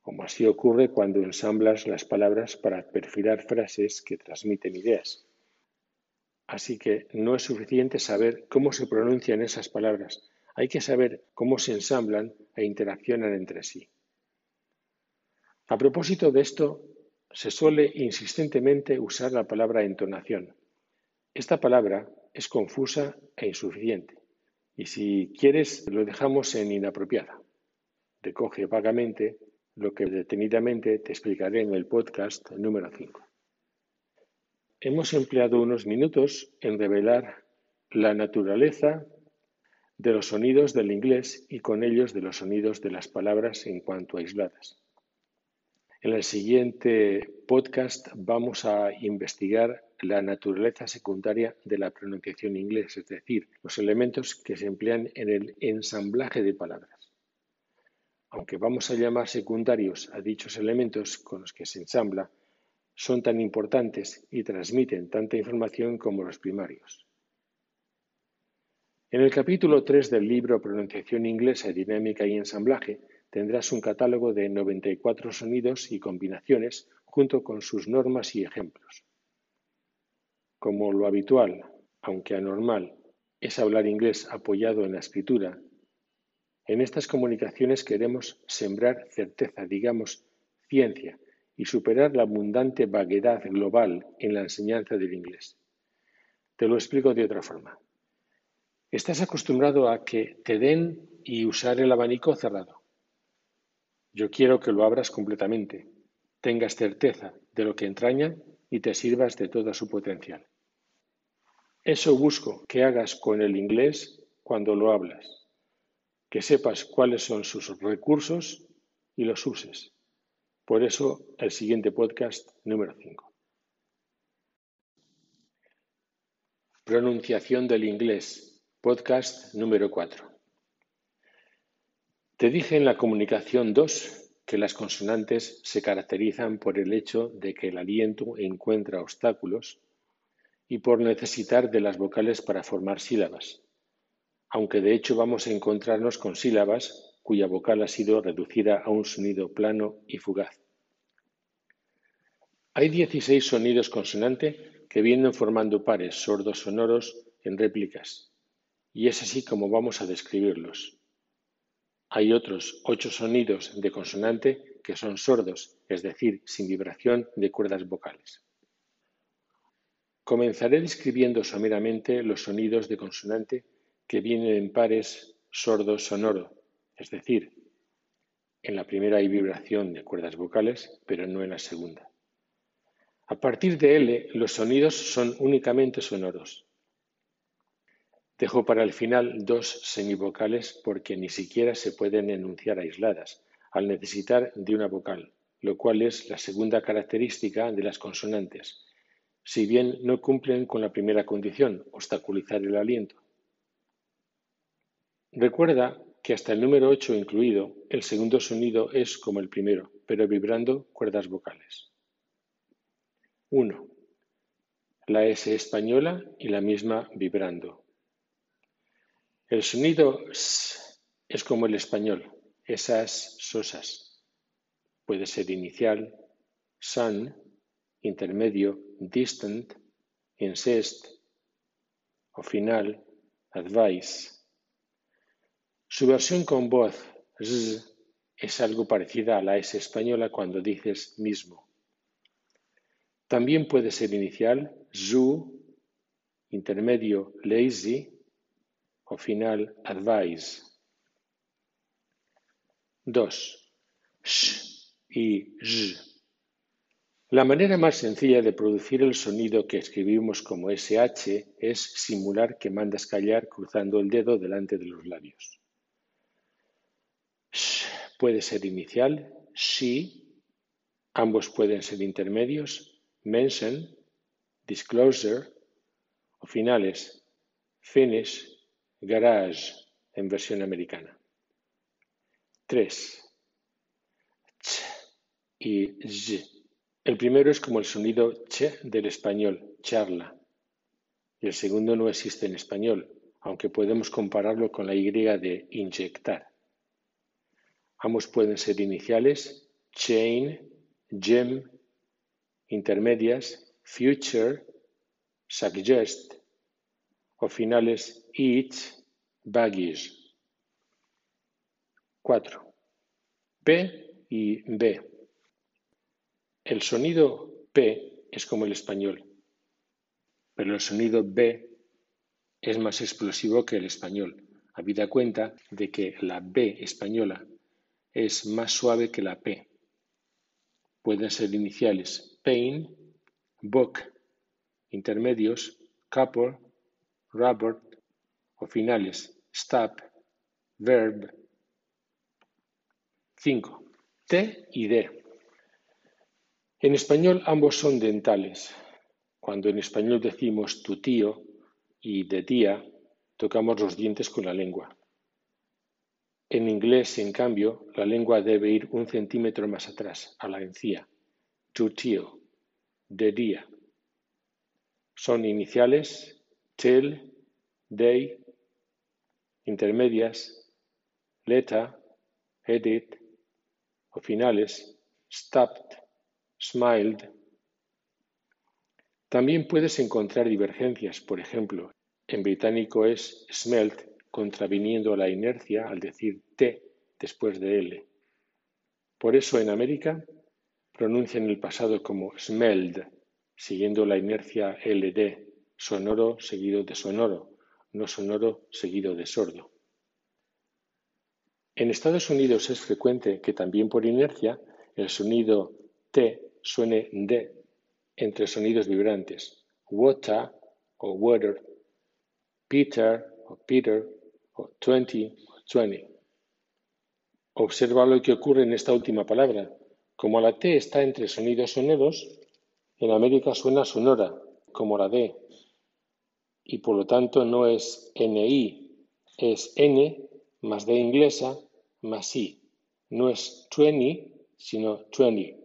como así ocurre cuando ensamblas las palabras para perfilar frases que transmiten ideas. Así que no es suficiente saber cómo se pronuncian esas palabras, hay que saber cómo se ensamblan e interaccionan entre sí. A propósito de esto, se suele insistentemente usar la palabra entonación. Esta palabra es confusa e insuficiente, y si quieres lo dejamos en inapropiada. Recoge vagamente lo que detenidamente te explicaré en el podcast número 5. Hemos empleado unos minutos en revelar la naturaleza de los sonidos del inglés y con ellos de los sonidos de las palabras en cuanto aisladas. En el siguiente podcast vamos a investigar la naturaleza secundaria de la pronunciación inglesa, es decir, los elementos que se emplean en el ensamblaje de palabras. Aunque vamos a llamar secundarios a dichos elementos con los que se ensambla, son tan importantes y transmiten tanta información como los primarios. En el capítulo 3 del libro Pronunciación inglesa, dinámica y ensamblaje tendrás un catálogo de 94 sonidos y combinaciones junto con sus normas y ejemplos. Como lo habitual, aunque anormal, es hablar inglés apoyado en la escritura, en estas comunicaciones queremos sembrar certeza, digamos, ciencia, y superar la abundante vaguedad global en la enseñanza del inglés. Te lo explico de otra forma. Estás acostumbrado a que te den y usar el abanico cerrado. Yo quiero que lo abras completamente, tengas certeza de lo que entraña y te sirvas de todo su potencial. Eso busco que hagas con el inglés cuando lo hablas, que sepas cuáles son sus recursos y los uses. Por eso el siguiente podcast número 5. Pronunciación del inglés Podcast número 4. Te dije en la comunicación 2 que las consonantes se caracterizan por el hecho de que el aliento encuentra obstáculos y por necesitar de las vocales para formar sílabas, aunque de hecho vamos a encontrarnos con sílabas cuya vocal ha sido reducida a un sonido plano y fugaz. Hay 16 sonidos consonante que vienen formando pares sordos sonoros en réplicas y es así como vamos a describirlos. Hay otros ocho sonidos de consonante que son sordos, es decir, sin vibración de cuerdas vocales. Comenzaré describiendo someramente los sonidos de consonante que vienen en pares sordo-sonoro, es decir, en la primera hay vibración de cuerdas vocales, pero no en la segunda. A partir de L, los sonidos son únicamente sonoros. Dejo para el final dos semivocales porque ni siquiera se pueden enunciar aisladas, al necesitar de una vocal, lo cual es la segunda característica de las consonantes, si bien no cumplen con la primera condición, obstaculizar el aliento. Recuerda que hasta el número 8 incluido, el segundo sonido es como el primero, pero vibrando cuerdas vocales. 1. La S española y la misma vibrando. El sonido s es como el español, esas sosas. Puede ser inicial, sun, intermedio, distant, incest, o final, advice. Su versión con voz z es algo parecida a la S española cuando dices mismo. También puede ser inicial, zu, intermedio, lazy o final, advise. 2. Sh y z. La manera más sencilla de producir el sonido que escribimos como SH es simular que mandas callar cruzando el dedo delante de los labios. Puede ser inicial, she, ambos pueden ser intermedios, mention, disclosure, o finales, finish, garage en versión americana. 3. Ch y z. El primero es como el sonido ch del español, charla, y el segundo no existe en español, aunque podemos compararlo con la Y de inyectar. Ambos pueden ser iniciales, chain, gem, intermedias, future, suggest, o finales, each, baggage. 4. P y B. El sonido P es como el español, pero el sonido B es más explosivo que el español, habida cuenta de que la B española es más suave que la P. Pueden ser iniciales pain, book, intermedios, couple, rubber o finales stop, verb. 5. T y D. En español ambos son dentales. Cuando en español decimos tu tío y de tía, tocamos los dientes con la lengua. En inglés, en cambio, la lengua debe ir un centímetro más atrás, a la encía. Tu tío, de día. Son iniciales, till, day, intermedias, letter, edit, o finales, stopped, smiled. También puedes encontrar divergencias, por ejemplo, en británico es smelt contraviniendo la inercia al decir T después de L. Por eso en América pronuncian el pasado como smelled, siguiendo la inercia LD, sonoro seguido de sonoro, no sonoro seguido de sordo. En Estados Unidos es frecuente que también por inercia el sonido T suene D entre sonidos vibrantes, water o water, Peter o Peter o twenty o twenty. Observa lo que ocurre en esta última palabra. Como la T está entre sonidos sonoros, en América suena sonora, como la D, y por lo tanto no es NI, es N más D inglesa más I. No es twenty, sino twenty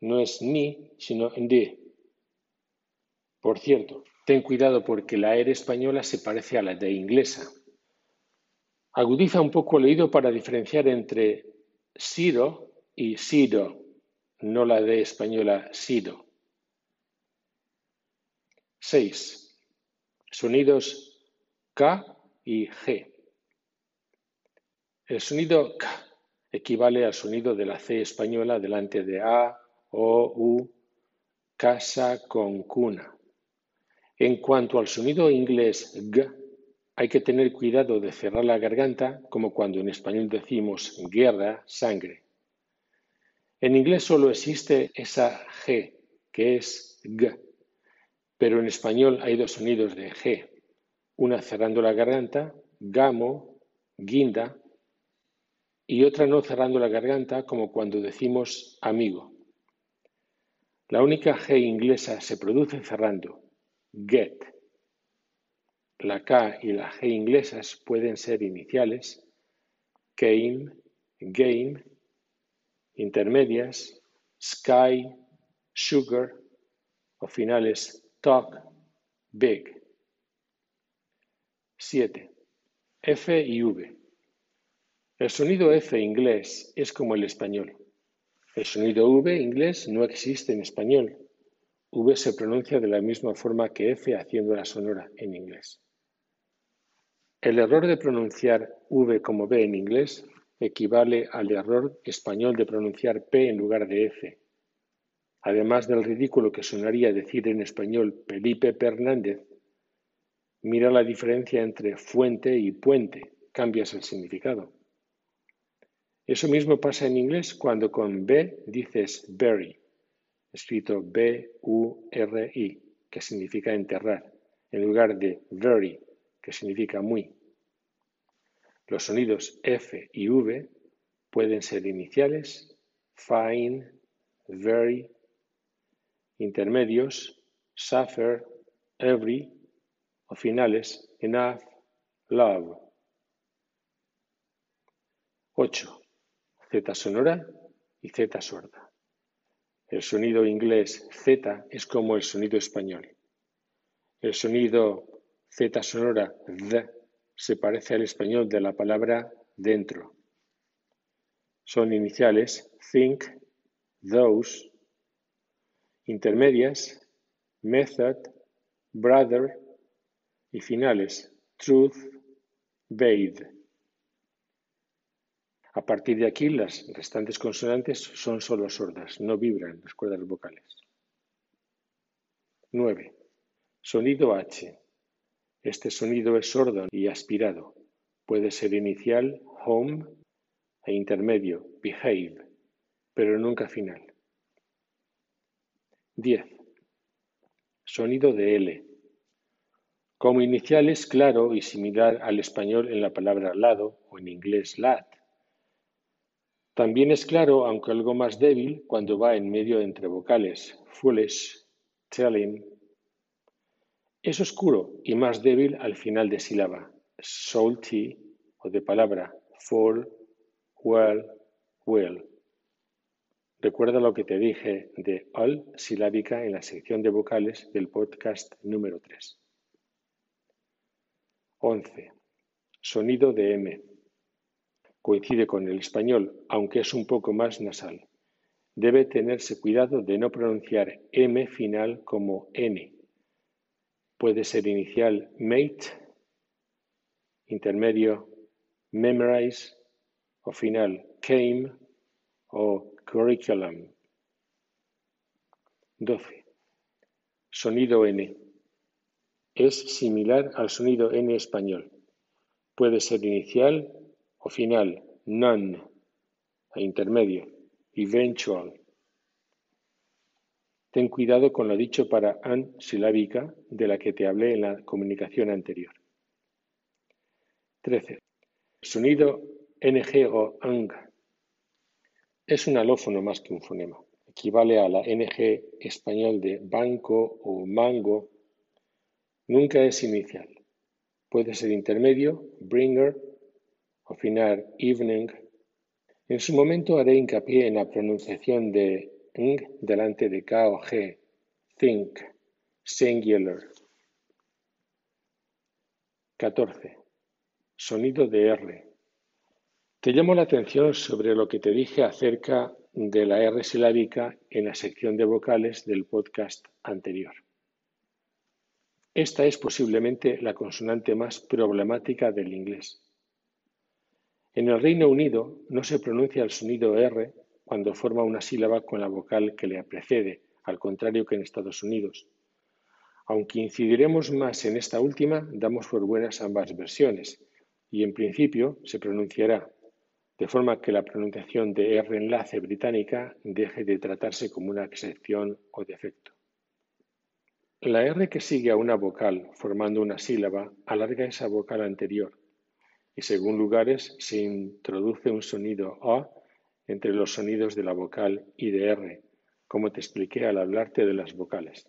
no es ni, sino de. Por cierto, ten cuidado porque la R española se parece a la de inglesa. Agudiza un poco el oído para diferenciar entre sido y sido, no la de española sido. 6. Sonidos K y G. El sonido K equivale al sonido de la C española delante de A, o, u, casa con cuna. En cuanto al sonido inglés g, hay que tener cuidado de cerrar la garganta, como cuando en español decimos guerra, sangre. En inglés solo existe esa G, que es G, pero en español hay dos sonidos de G, una cerrando la garganta, gamo, guinda, y otra no cerrando la garganta, como cuando decimos amigo. La única G inglesa se produce cerrando, get. La K y la G inglesas pueden ser iniciales, came, game, intermedias, sky, sugar o finales talk, big. 7. F y V. El sonido F inglés es como el español. El sonido V inglés no existe en español. V se pronuncia de la misma forma que F haciendo la sonora en inglés. El error de pronunciar V como B en inglés equivale al error español de pronunciar P en lugar de F. Además del ridículo que sonaría decir en español Felipe Fernández, mira la diferencia entre fuente y puente, cambias el significado. Eso mismo pasa en inglés cuando con B dices bury, escrito B-U-R-I, que significa enterrar, en lugar de very, que significa muy. Los sonidos F y V pueden ser iniciales, fine, very, intermedios, suffer, every, o finales, enough, love. 8. Z sonora y Z sorda. El sonido inglés Z es como el sonido español. El sonido Z sonora D se parece al español de la palabra dentro. Son iniciales think, those, intermedias, method, brother y finales, truth, bathe. A partir de aquí, las restantes consonantes son solo sordas, no vibran las cuerdas vocales. 9. Sonido H. Este sonido es sordo y aspirado. Puede ser inicial, home, e intermedio, behave, pero nunca final. 10. Sonido de L. Como inicial es claro y similar al español en la palabra lado o en inglés lad. También es claro, aunque algo más débil, cuando va en medio entre vocales, foolish, telling, es oscuro y más débil al final de sílaba, salty o de palabra, fall, well, well. Recuerda lo que te dije de al silábica en la sección de vocales del podcast número 3. 11. Sonido de M. Coincide con el español, aunque es un poco más nasal. Debe tenerse cuidado de no pronunciar M final como N Puede ser inicial mate, intermedio memorize o final came o curriculum. 12. Sonido N. Es similar al sonido N español. Puede ser inicial o final, none, e intermedio, eventual. Ten cuidado con lo dicho para an silábica de la que te hablé en la comunicación anterior. 13. sonido ng o ang es un alófono más que un fonema. Equivale a la ng español de banco o mango. Nunca es inicial. Puede ser intermedio, bringer, o final evening. En su momento haré hincapié en la pronunciación de delante de K o G. Think. Singular. 14. Sonido de R. Te llamo la atención sobre lo que te dije acerca de la R silábica en la sección de vocales del podcast anterior. Esta es posiblemente la consonante más problemática del inglés. En el Reino Unido no se pronuncia el sonido R cuando forma una sílaba con la vocal que le precede, al contrario que en Estados Unidos. Aunque incidiremos más en esta última, damos por buenas ambas versiones, y en principio se pronunciará, de forma que la pronunciación de R enlace británica deje de tratarse como una excepción o defecto. La R que sigue a una vocal formando una sílaba alarga esa vocal anterior y según lugares se introduce un sonido A entre los sonidos de la vocal y de R, como te expliqué al hablarte de las vocales.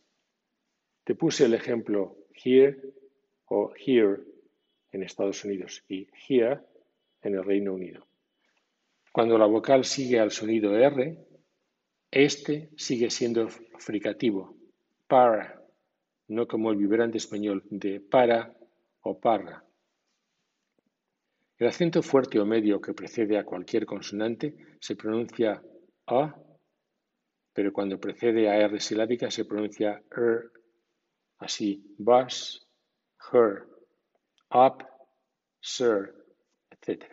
Te puse el ejemplo here o here en Estados Unidos y here en el Reino Unido. Cuando la vocal sigue al sonido R, este sigue siendo fricativo, para, no como el vibrante español de para o parra. El acento fuerte o medio que precede a cualquier consonante se pronuncia A, pero cuando precede a R silábica se pronuncia R, así bus, her, up, sir, etc.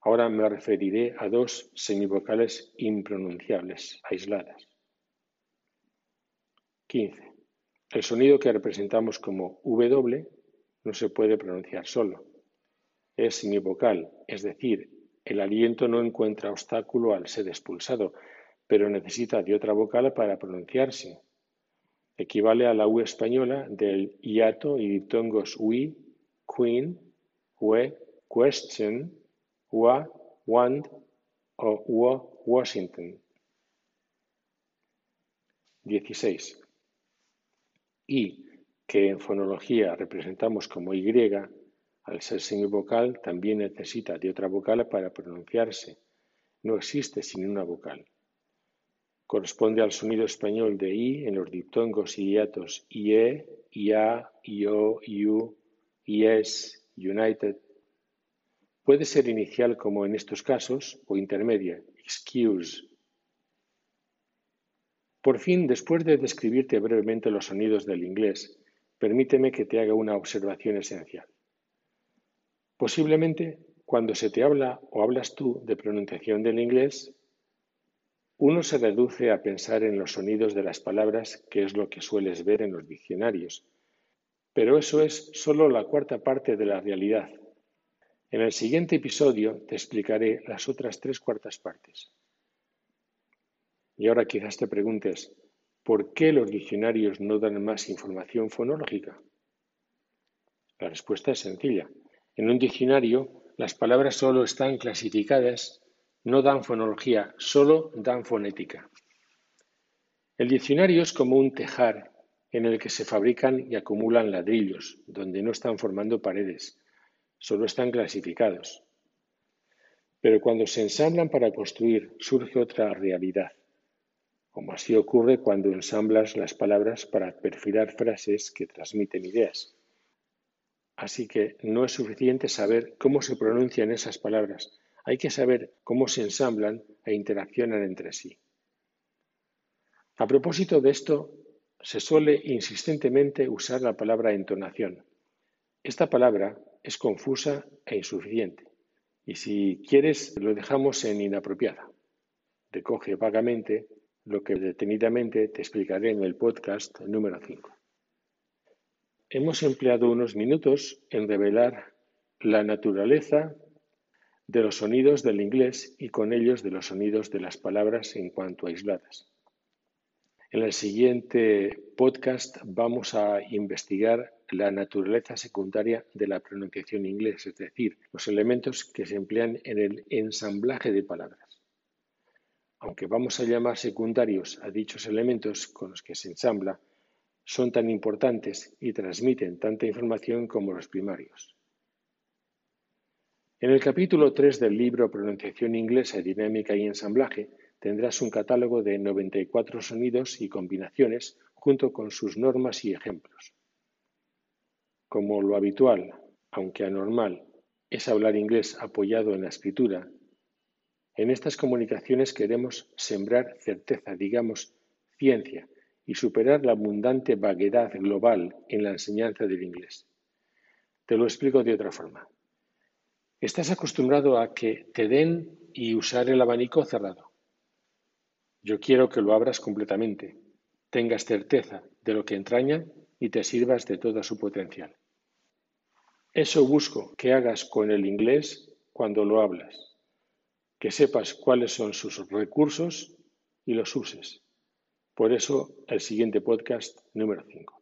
Ahora me referiré a dos semivocales impronunciables, aisladas. 15. El sonido que representamos como W no se puede pronunciar solo. Es semivocal, es decir, el aliento no encuentra obstáculo al ser expulsado, pero necesita de otra vocal para pronunciarse. Equivale a la U española del hiato y diptongos we, queen, we, question, wa, want o wo, Washington. 16. Y, que en fonología representamos como Y, al ser semivocal también necesita de otra vocal para pronunciarse. No existe sin una vocal. Corresponde al sonido español de I en los diptongos y hiatos IE, IA, IO, IU, IES, United. Puede ser inicial como en estos casos o intermedia, excuse. Por fin, después de describirte brevemente los sonidos del inglés, permíteme que te haga una observación esencial. Posiblemente, cuando se te habla o hablas tú de pronunciación del inglés, uno se reduce a pensar en los sonidos de las palabras, que es lo que sueles ver en los diccionarios. Pero eso es solo la cuarta parte de la realidad. En el siguiente episodio te explicaré las otras tres cuartas partes. Y ahora quizás te preguntes, ¿por qué los diccionarios no dan más información fonológica? La respuesta es sencilla. En un diccionario, las palabras solo están clasificadas, no dan fonología, solo dan fonética. El diccionario es como un tejar en el que se fabrican y acumulan ladrillos, donde no están formando paredes, solo están clasificados. Pero cuando se ensamblan para construir, surge otra realidad, como así ocurre cuando ensamblas las palabras para perfilar frases que transmiten ideas. Así que no es suficiente saber cómo se pronuncian esas palabras, hay que saber cómo se ensamblan e interaccionan entre sí. A propósito de esto, se suele insistentemente usar la palabra entonación. Esta palabra es confusa e insuficiente, y si quieres lo dejamos en inapropiada. Recoge vagamente lo que detenidamente te explicaré en el podcast número 5. Hemos empleado unos minutos en revelar la naturaleza de los sonidos del inglés y con ellos de los sonidos de las palabras en cuanto aisladas. En el siguiente podcast vamos a investigar la naturaleza secundaria de la pronunciación inglés, es decir, los elementos que se emplean en el ensamblaje de palabras. Aunque vamos a llamar secundarios a dichos elementos con los que se ensambla, son tan importantes y transmiten tanta información como los primarios. En el capítulo 3 del libro Pronunciación inglesa, dinámica y ensamblaje tendrás un catálogo de 94 sonidos y combinaciones junto con sus normas y ejemplos. Como lo habitual, aunque anormal, es hablar inglés apoyado en la escritura, en estas comunicaciones queremos sembrar certeza, digamos, ciencia, y superar la abundante vaguedad global en la enseñanza del inglés. Te lo explico de otra forma. Estás acostumbrado a que te den y usar el abanico cerrado. Yo quiero que lo abras completamente, tengas certeza de lo que entraña y te sirvas de todo su potencial. Eso busco que hagas con el inglés cuando lo hablas, que sepas cuáles son sus recursos y los uses. Por eso, el siguiente podcast número 5.